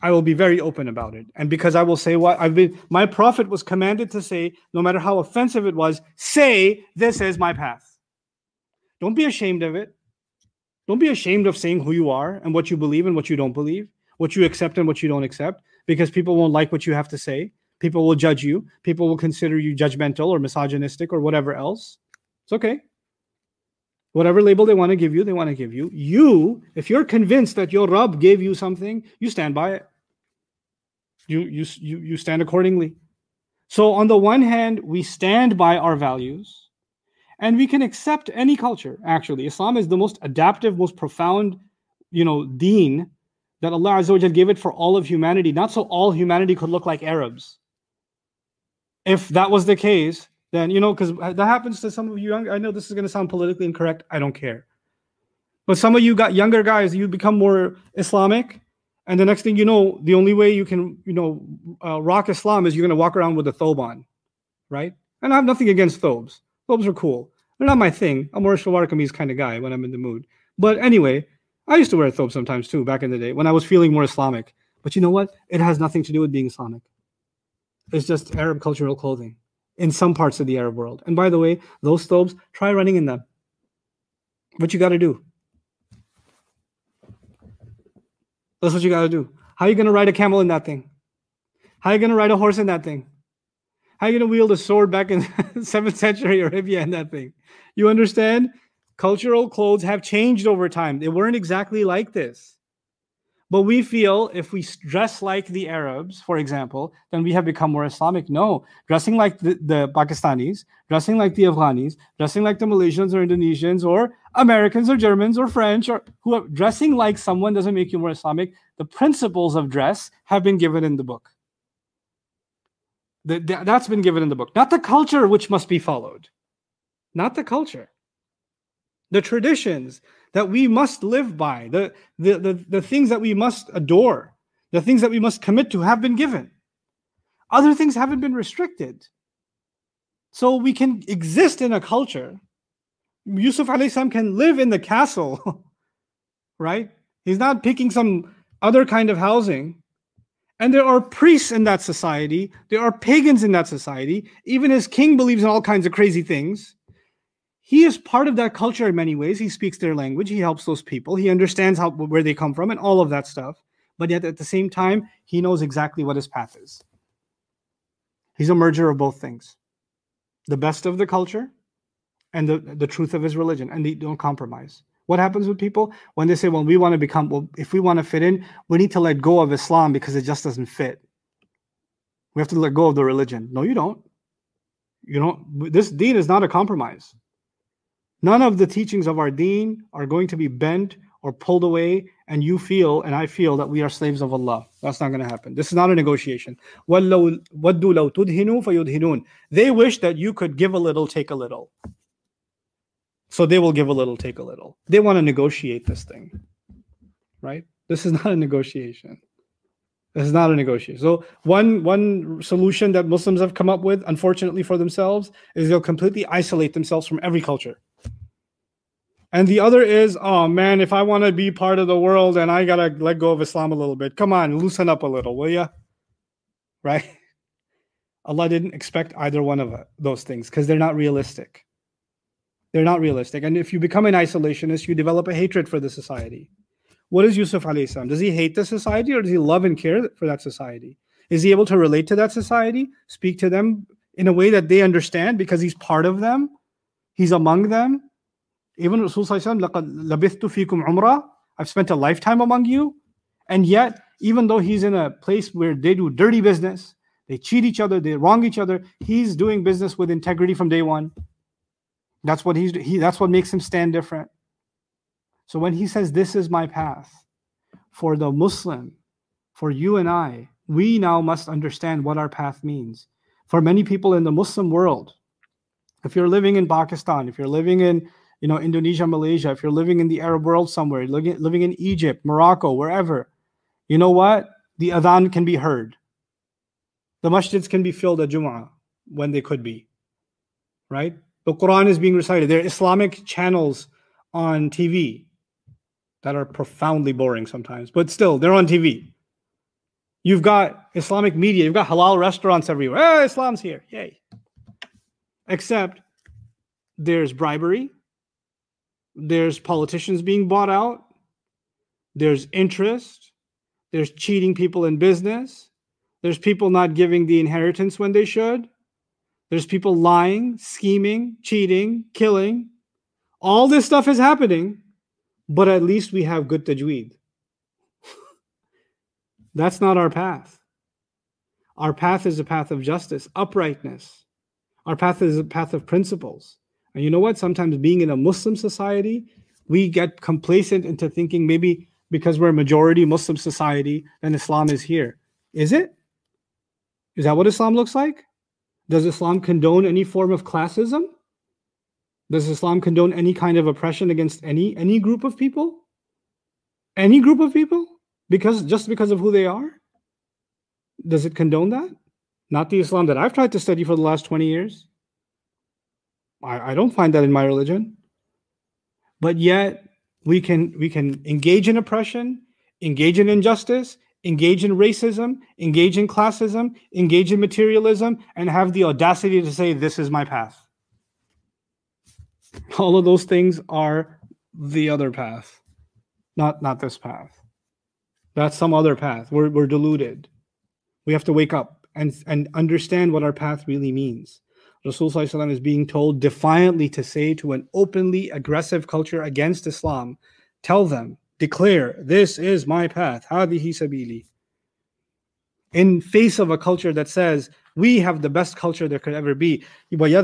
I will be very open about it. And because I will say what I've been, my prophet was commanded to say, no matter how offensive it was, say, this is my path. Don't be ashamed of it. Don't be ashamed of saying who you are and what you believe and what you don't believe, what you accept and what you don't accept, because people won't like what you have to say. People will judge you. People will consider you judgmental or misogynistic or whatever else. It's okay. Whatever label they want to give you, they want to give you. You, if you're convinced that your Rabb gave you something, you stand by it. You, you, you, you stand accordingly. So, on the one hand, we stand by our values and we can accept any culture, actually. Islam is the most adaptive, most profound, you know, deen that Allah Azza gave it for all of humanity, not so all humanity could look like Arabs. If that was the case, then, you know, because uh, that happens to some of you young, I know this is going to sound politically incorrect. I don't care. But some of you got younger guys, you become more Islamic and the next thing you know, the only way you can, you know, uh, rock Islam is you're going to walk around with a thobe on, right? And I have nothing against thobes. Thobes are cool. They're not my thing. I'm more shalwar kameez kind of guy when I'm in the mood. But anyway, I used to wear a thobe sometimes too back in the day when I was feeling more Islamic. But you know what? It has nothing to do with being Islamic. It's just Arab cultural clothing in some parts of the Arab world. And by the way, those thobes, try running in them. What you got to do? That's what you got to do. How are you going to ride a camel in that thing? How are you going to ride a horse in that thing? How are you going to wield a sword back in 7th century Arabia in that thing? You understand? Cultural clothes have changed over time. They weren't exactly like this. But we feel if we dress like the Arabs, for example, then we have become more Islamic. No, dressing like the, the Pakistanis, dressing like the Afghanis, dressing like the Malaysians or Indonesians or Americans or Germans or French or who are dressing like someone doesn't make you more Islamic. The principles of dress have been given in the book. The, the, that's been given in the book, not the culture which must be followed, not the culture, the traditions that we must live by, the, the, the, the things that we must adore, the things that we must commit to have been given. Other things haven't been restricted. So we can exist in a culture Yusuf alayhi can live in the castle, right? He's not picking some other kind of housing. And there are priests in that society. There are pagans in that society. Even his king believes in all kinds of crazy things. He is part of that culture in many ways. He speaks their language. He helps those people. He understands how where they come from and all of that stuff. But yet at the same time, he knows exactly what his path is. He's a merger of both things. The best of the culture and the, the truth of his religion and they don't compromise what happens with people when they say well we want to become well if we want to fit in we need to let go of islam because it just doesn't fit we have to let go of the religion no you don't you don't this deen is not a compromise none of the teachings of our deen are going to be bent or pulled away and you feel and i feel that we are slaves of allah that's not going to happen this is not a negotiation they wish that you could give a little take a little so they will give a little, take a little. They want to negotiate this thing, right? This is not a negotiation. This is not a negotiation. So one one solution that Muslims have come up with, unfortunately for themselves, is they'll completely isolate themselves from every culture. And the other is, oh man, if I want to be part of the world and I gotta let go of Islam a little bit, come on, loosen up a little, will you? Right? Allah didn't expect either one of those things because they're not realistic. They're not realistic. And if you become an isolationist, you develop a hatred for the society. What is Yusuf alayhi Does he hate the society or does he love and care for that society? Is he able to relate to that society, speak to them in a way that they understand because he's part of them? He's among them. Even Rasul I've spent a lifetime among you. And yet, even though he's in a place where they do dirty business, they cheat each other, they wrong each other, he's doing business with integrity from day one. That's what he's he that's what makes him stand different. So when he says this is my path for the Muslim, for you and I, we now must understand what our path means. For many people in the Muslim world, if you're living in Pakistan, if you're living in you know Indonesia, Malaysia, if you're living in the Arab world somewhere, living, in Egypt, Morocco, wherever, you know what? The adhan can be heard. The masjids can be filled at Jum'ah when they could be. Right? The Quran is being recited. There are Islamic channels on TV that are profoundly boring sometimes, but still, they're on TV. You've got Islamic media, you've got halal restaurants everywhere. Oh, Islam's here. Yay. Except there's bribery, there's politicians being bought out, there's interest, there's cheating people in business, there's people not giving the inheritance when they should, there's people lying, scheming, cheating, killing. All this stuff is happening, but at least we have good tajweed. That's not our path. Our path is a path of justice, uprightness. Our path is a path of principles. And you know what? Sometimes being in a Muslim society, we get complacent into thinking maybe because we're a majority Muslim society, then Islam is here. Is it? Is that what Islam looks like? Does Islam condone any form of classism? Does Islam condone any kind of oppression against any any group of people? Any group of people? Because just because of who they are? Does it condone that? Not the Islam that I've tried to study for the last 20 years. I, I don't find that in my religion. But yet we can we can engage in oppression, engage in injustice, engage in racism, engage in classism, engage in materialism, and have the audacity to say, This is my path. All of those things are the other path, not, not this path. That's some other path. We're, we're deluded. We have to wake up and, and understand what our path really means. Rasulullah is being told defiantly to say to an openly aggressive culture against Islam, tell them, declare, this is my path, hadihi sabili. In face of a culture that says, we have the best culture there could ever be. The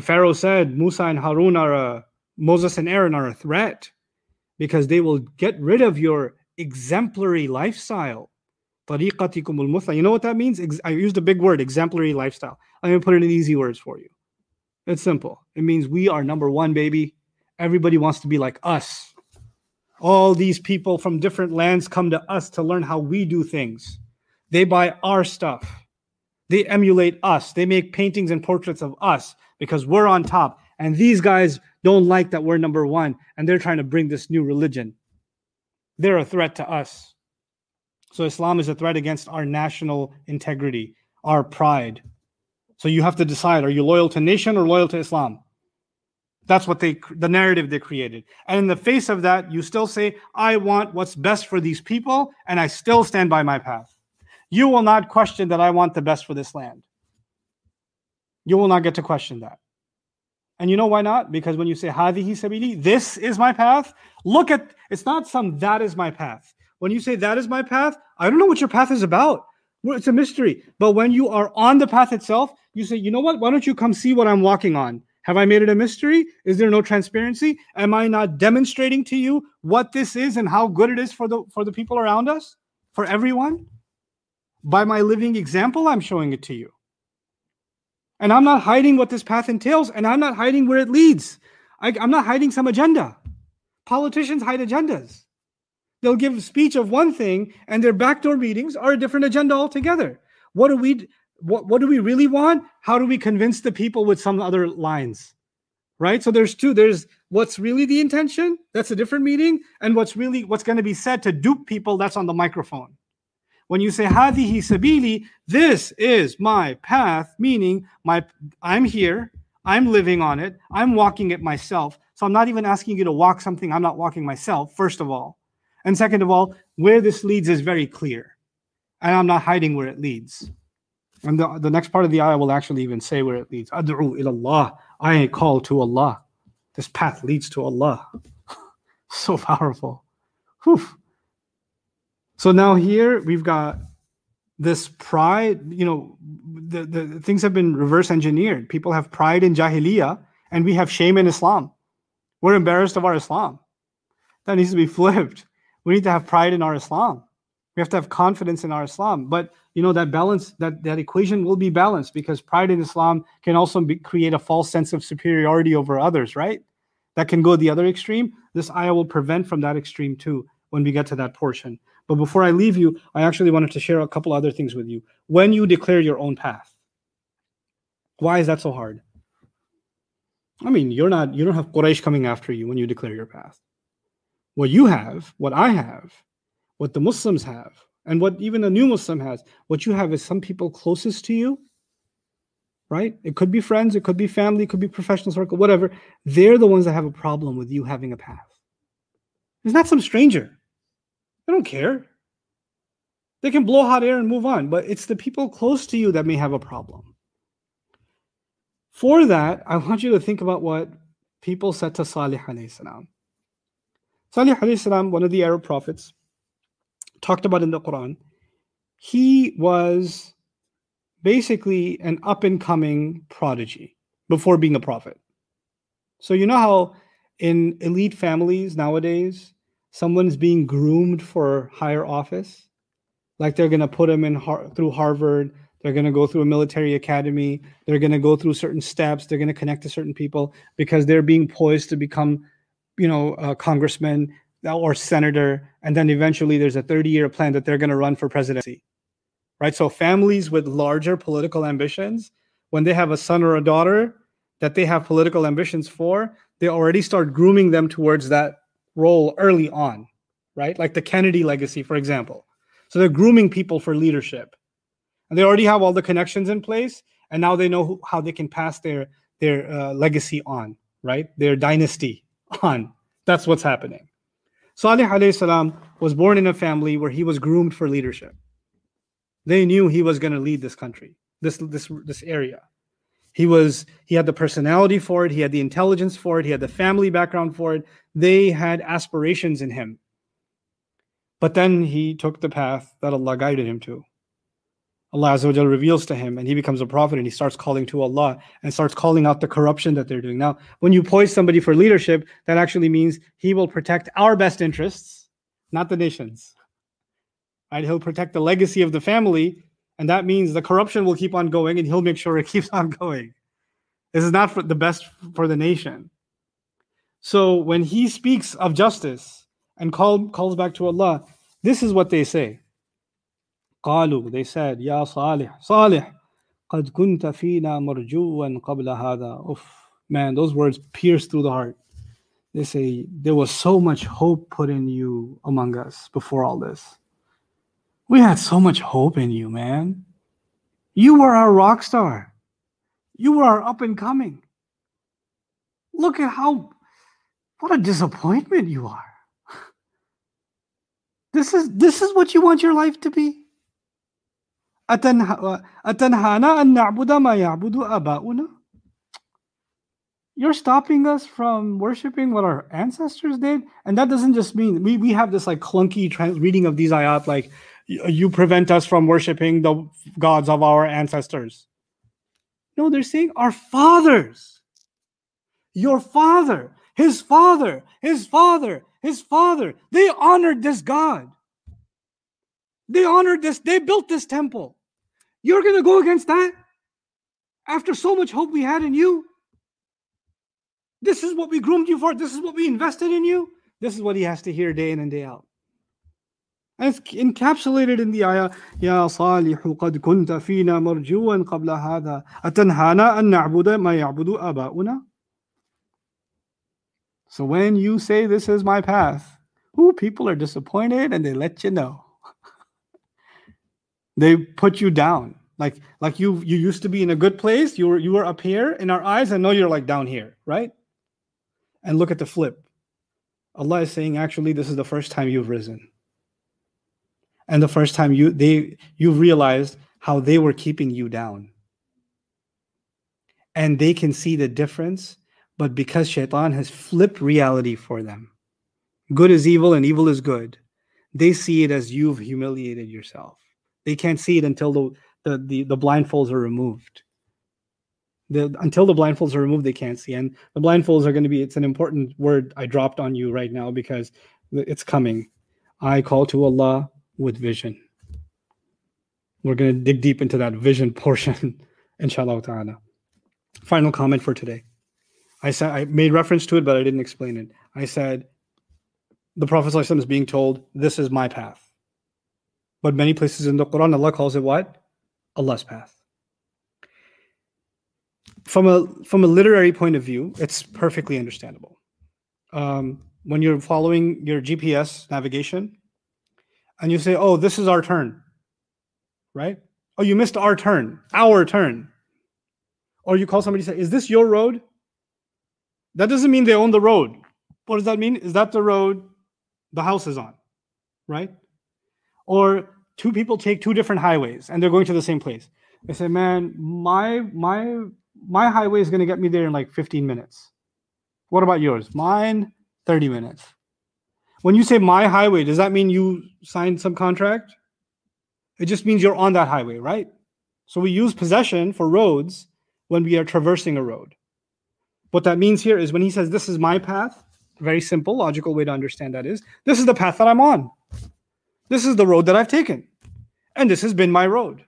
Pharaoh said, Musa and Harun are a, Moses and Aaron are a threat because they will get rid of your exemplary lifestyle. You know what that means? I used a big word, exemplary lifestyle. I'm going to put it in easy words for you. It's simple. It means we are number one, baby. Everybody wants to be like us. All these people from different lands come to us to learn how we do things. They buy our stuff. They emulate us. They make paintings and portraits of us because we're on top. And these guys don't like that we're number one and they're trying to bring this new religion. They're a threat to us. So Islam is a threat against our national integrity, our pride. So you have to decide are you loyal to nation or loyal to Islam? That's what they the narrative they created. And in the face of that, you still say, I want what's best for these people, and I still stand by my path. You will not question that I want the best for this land. You will not get to question that. And you know why not? Because when you say hadihi sabili, this is my path, look at it's not some that is my path. When you say that is my path, I don't know what your path is about. It's a mystery. But when you are on the path itself, you say, you know what? Why don't you come see what I'm walking on? Have I made it a mystery? Is there no transparency? Am I not demonstrating to you what this is and how good it is for the for the people around us? For everyone? By my living example, I'm showing it to you. And I'm not hiding what this path entails, and I'm not hiding where it leads. I, am not hiding some agenda. Politicians hide agendas. They'll give a speech of one thing, and their backdoor meetings are a different agenda altogether. What do we what, what do we really want? How do we convince the people with some other lines? Right? So there's two. There's what's really the intention, that's a different meeting, and what's really what's going to be said to dupe people, that's on the microphone. When you say hadihi sabili, this is my path, meaning my I'm here, I'm living on it, I'm walking it myself. So I'm not even asking you to walk something I'm not walking myself, first of all. And second of all, where this leads is very clear. And I'm not hiding where it leads. And the, the next part of the ayah will actually even say where it leads. Ad'u ilallah. I call to Allah. This path leads to Allah. so powerful. Whew. So now here we've got this pride, you know, the, the things have been reverse engineered. People have pride in Jahiliyyah and we have shame in Islam. We're embarrassed of our Islam. That needs to be flipped. We need to have pride in our Islam. We have to have confidence in our Islam. But you know that balance, that that equation will be balanced because pride in Islam can also be, create a false sense of superiority over others, right? That can go the other extreme. This ayah will prevent from that extreme too when we get to that portion. But before I leave you, I actually wanted to share a couple other things with you. When you declare your own path, why is that so hard? I mean, you're not you don't have Quraysh coming after you when you declare your path. What you have, what I have, what the Muslims have, and what even a new Muslim has, what you have is some people closest to you, right? It could be friends, it could be family, it could be professional circle, whatever. They're the ones that have a problem with you having a path. It's not some stranger. They don't care. They can blow hot air and move on, but it's the people close to you that may have a problem. For that, I want you to think about what people said to Salih alayhi salam. Salih alayhi salam, one of the Arab prophets, talked about in the Quran, he was basically an up and coming prodigy before being a prophet. So, you know how in elite families nowadays, someone's being groomed for higher office? Like they're going to put them in har- through Harvard, they're going to go through a military academy, they're going to go through certain steps, they're going to connect to certain people because they're being poised to become, you know, a congressman or senator, and then eventually there's a 30 year plan that they're going to run for presidency. Right? So families with larger political ambitions, when they have a son or a daughter that they have political ambitions for, they already start grooming them towards that role early on, right? Like the Kennedy legacy, for example. So they're grooming people for leadership. And they already have all the connections in place, and now they know who, how they can pass their their uh, legacy on, right? Their dynasty on. That's what's happening. Salih alayhi salam was born in a family where he was groomed for leadership. They knew he was going to lead this country, this this this area. He was he had the personality for it, he had the intelligence for it, he had the family background for it. They had aspirations in him. But then he took the path that Allah guided him to. Allah Azza reveals to him and he becomes a prophet and he starts calling to Allah and starts calling out the corruption that they're doing. Now, when you poise somebody for leadership, that actually means he will protect our best interests, not the nation's. Right? He'll protect the legacy of the family, and that means the corruption will keep on going and he'll make sure it keeps on going. This is not for the best for the nation. So when he speaks of justice and call, calls back to Allah, this is what they say. قالوا they said يا صالح صالح قد كنت فينا مرجوا قبل هذا Oof, man those words pierce through the heart they say there was so much hope put in you among us before all this we had so much hope in you man you were our rock star you were our up and coming look at how what a disappointment you are this is this is what you want your life to be أتنهانا أن نعبد ما يعبد آباؤنا you're stopping us from worshiping what our ancestors did and that doesn't just mean we, we have this like clunky trans- reading of these ayat like you prevent us from worshiping the gods of our ancestors no they're saying our fathers your father his father his father his father they honored this god they honored this they built this temple you're going to go against that? After so much hope we had in you? This is what we groomed you for. This is what we invested in you. This is what he has to hear day in and day out. And it's encapsulated in the ayah, يا صالح قد كنت فينا مرجوا قبل هذا أتنهانا أن نعبد ما يعبد آباؤنا So when you say this is my path, who people are disappointed and they let you know. They put you down. Like like you you used to be in a good place. You were you were up here in our eyes, and now you're like down here, right? And look at the flip. Allah is saying, actually, this is the first time you've risen. And the first time you they you realized how they were keeping you down. And they can see the difference, but because shaitan has flipped reality for them, good is evil and evil is good, they see it as you've humiliated yourself. They can't see it until the the the, the blindfolds are removed. The, until the blindfolds are removed, they can't see. And the blindfolds are going to be, it's an important word I dropped on you right now because it's coming. I call to Allah with vision. We're going to dig deep into that vision portion, inshallah ta'ala. Final comment for today. I said I made reference to it, but I didn't explain it. I said the Prophet is being told, This is my path. But many places in the Quran, Allah calls it what? Allah's path. From a from a literary point of view, it's perfectly understandable. Um, when you're following your GPS navigation, and you say, "Oh, this is our turn," right? Oh, you missed our turn, our turn. Or you call somebody and say, "Is this your road?" That doesn't mean they own the road. What does that mean? Is that the road the house is on, right? Or two people take two different highways and they're going to the same place. They say, "Man, my my my highway is going to get me there in like 15 minutes. What about yours? Mine 30 minutes." When you say my highway, does that mean you signed some contract? It just means you're on that highway, right? So we use possession for roads when we are traversing a road. What that means here is when he says, This is my path, very simple, logical way to understand that is this is the path that I'm on. This is the road that I've taken. And this has been my road.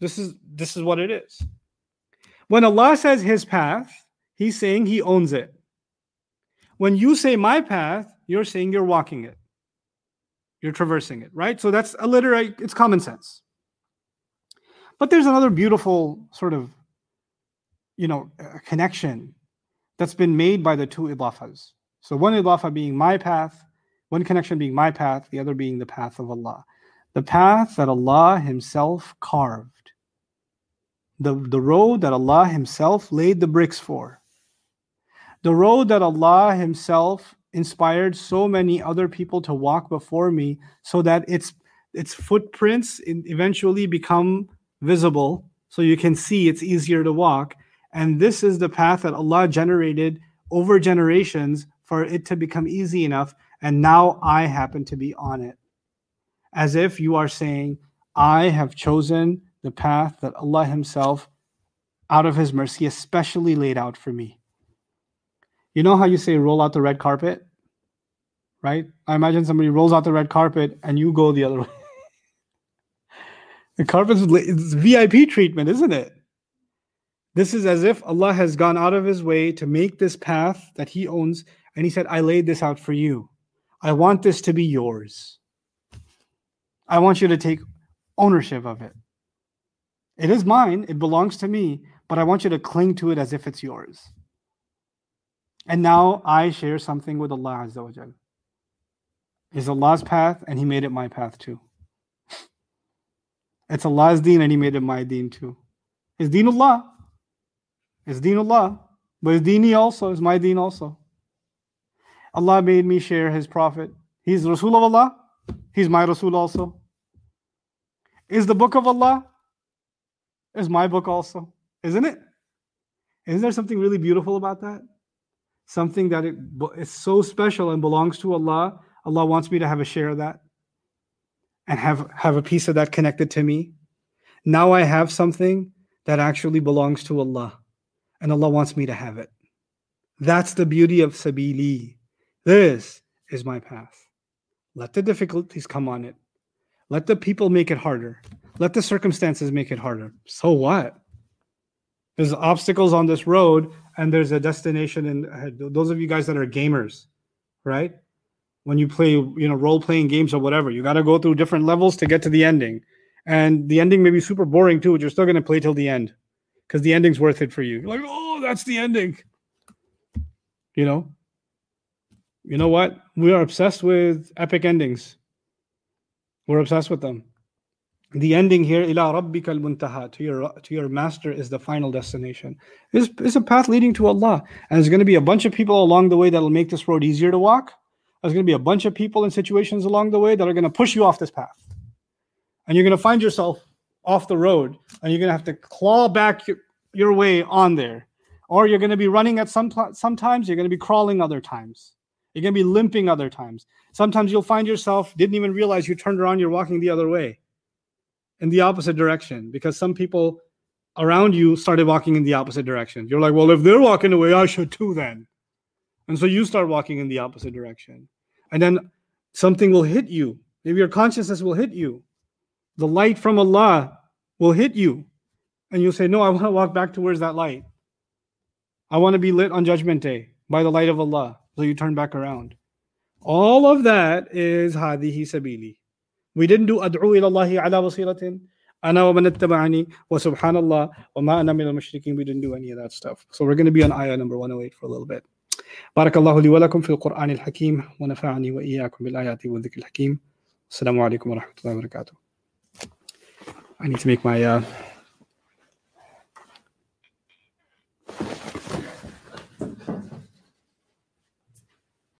This is this is what it is. When Allah says his path, he's saying he owns it. When you say my path, you're saying you're walking it. You're traversing it, right? So that's a literary, it's common sense. But there's another beautiful sort of, you know, connection that's been made by the two idafas. So one idafa being my path, one connection being my path, the other being the path of Allah. The path that Allah Himself carved. The, the road that Allah Himself laid the bricks for. The road that Allah Himself inspired so many other people to walk before me so that its its footprints eventually become visible so you can see it's easier to walk and this is the path that Allah generated over generations for it to become easy enough. And now I happen to be on it. As if you are saying, I have chosen the path that Allah Himself, out of His mercy, especially laid out for me. You know how you say, roll out the red carpet? Right? I imagine somebody rolls out the red carpet and you go the other way. the carpet's VIP treatment, isn't it? This is as if Allah has gone out of his way to make this path that he owns, and he said, I laid this out for you. I want this to be yours. I want you to take ownership of it. It is mine, it belongs to me, but I want you to cling to it as if it's yours. And now I share something with Allah Azza wa Jal. It's Allah's path, and He made it my path too. It's Allah's deen, and He made it my deen too. It's deen Allah. It's deen Allah, but it's deeni also, it's my deen also. Allah made me share His Prophet. He's Rasul of Allah, He's my Rasul also. Is the book of Allah? Is my book also, isn't it? Isn't there something really beautiful about that? Something that it, is so special and belongs to Allah. Allah wants me to have a share of that and have, have a piece of that connected to me. Now I have something that actually belongs to Allah and Allah wants me to have it. That's the beauty of Sabili. This is my path. Let the difficulties come on it. Let the people make it harder. Let the circumstances make it harder. So what? There's obstacles on this road, and there's a destination. And uh, those of you guys that are gamers, right? When you play, you know, role playing games or whatever, you got to go through different levels to get to the ending. And the ending may be super boring too, but you're still going to play till the end because the ending's worth it for you. You're like, oh, that's the ending. You know, you know what? We are obsessed with epic endings. We're obsessed with them. The ending here, ila rabbika al-muntaha, to your to your master is the final destination. Is is a path leading to Allah, and there's going to be a bunch of people along the way that'll make this road easier to walk. There's going to be a bunch of people in situations along the way that are going to push you off this path, and you're going to find yourself off the road and you're going to have to claw back your, your way on there or you're going to be running at some sometimes you're going to be crawling other times you're going to be limping other times sometimes you'll find yourself didn't even realize you turned around you're walking the other way in the opposite direction because some people around you started walking in the opposite direction you're like well if they're walking away i should too then and so you start walking in the opposite direction and then Something will hit you. Maybe your consciousness will hit you. The light from Allah will hit you. And you'll say, No, I want to walk back towards that light. I want to be lit on Judgment Day by the light of Allah. So you turn back around. All of that is هذه سبيلي. We didn't do أدعو إلى الله على بصيرة أنا ومن اتبعني وسبحان الله وما أنا من المشركين. We didn't do any of that stuff. So we're going to be on ayah number 108 for a little bit. بارك الله لي ولكم في القرآن الحكيم ونفعني وإياكم بالآيات والذكر الحكيم. السلام عليكم ورحمة الله وبركاته. I need to make my uh,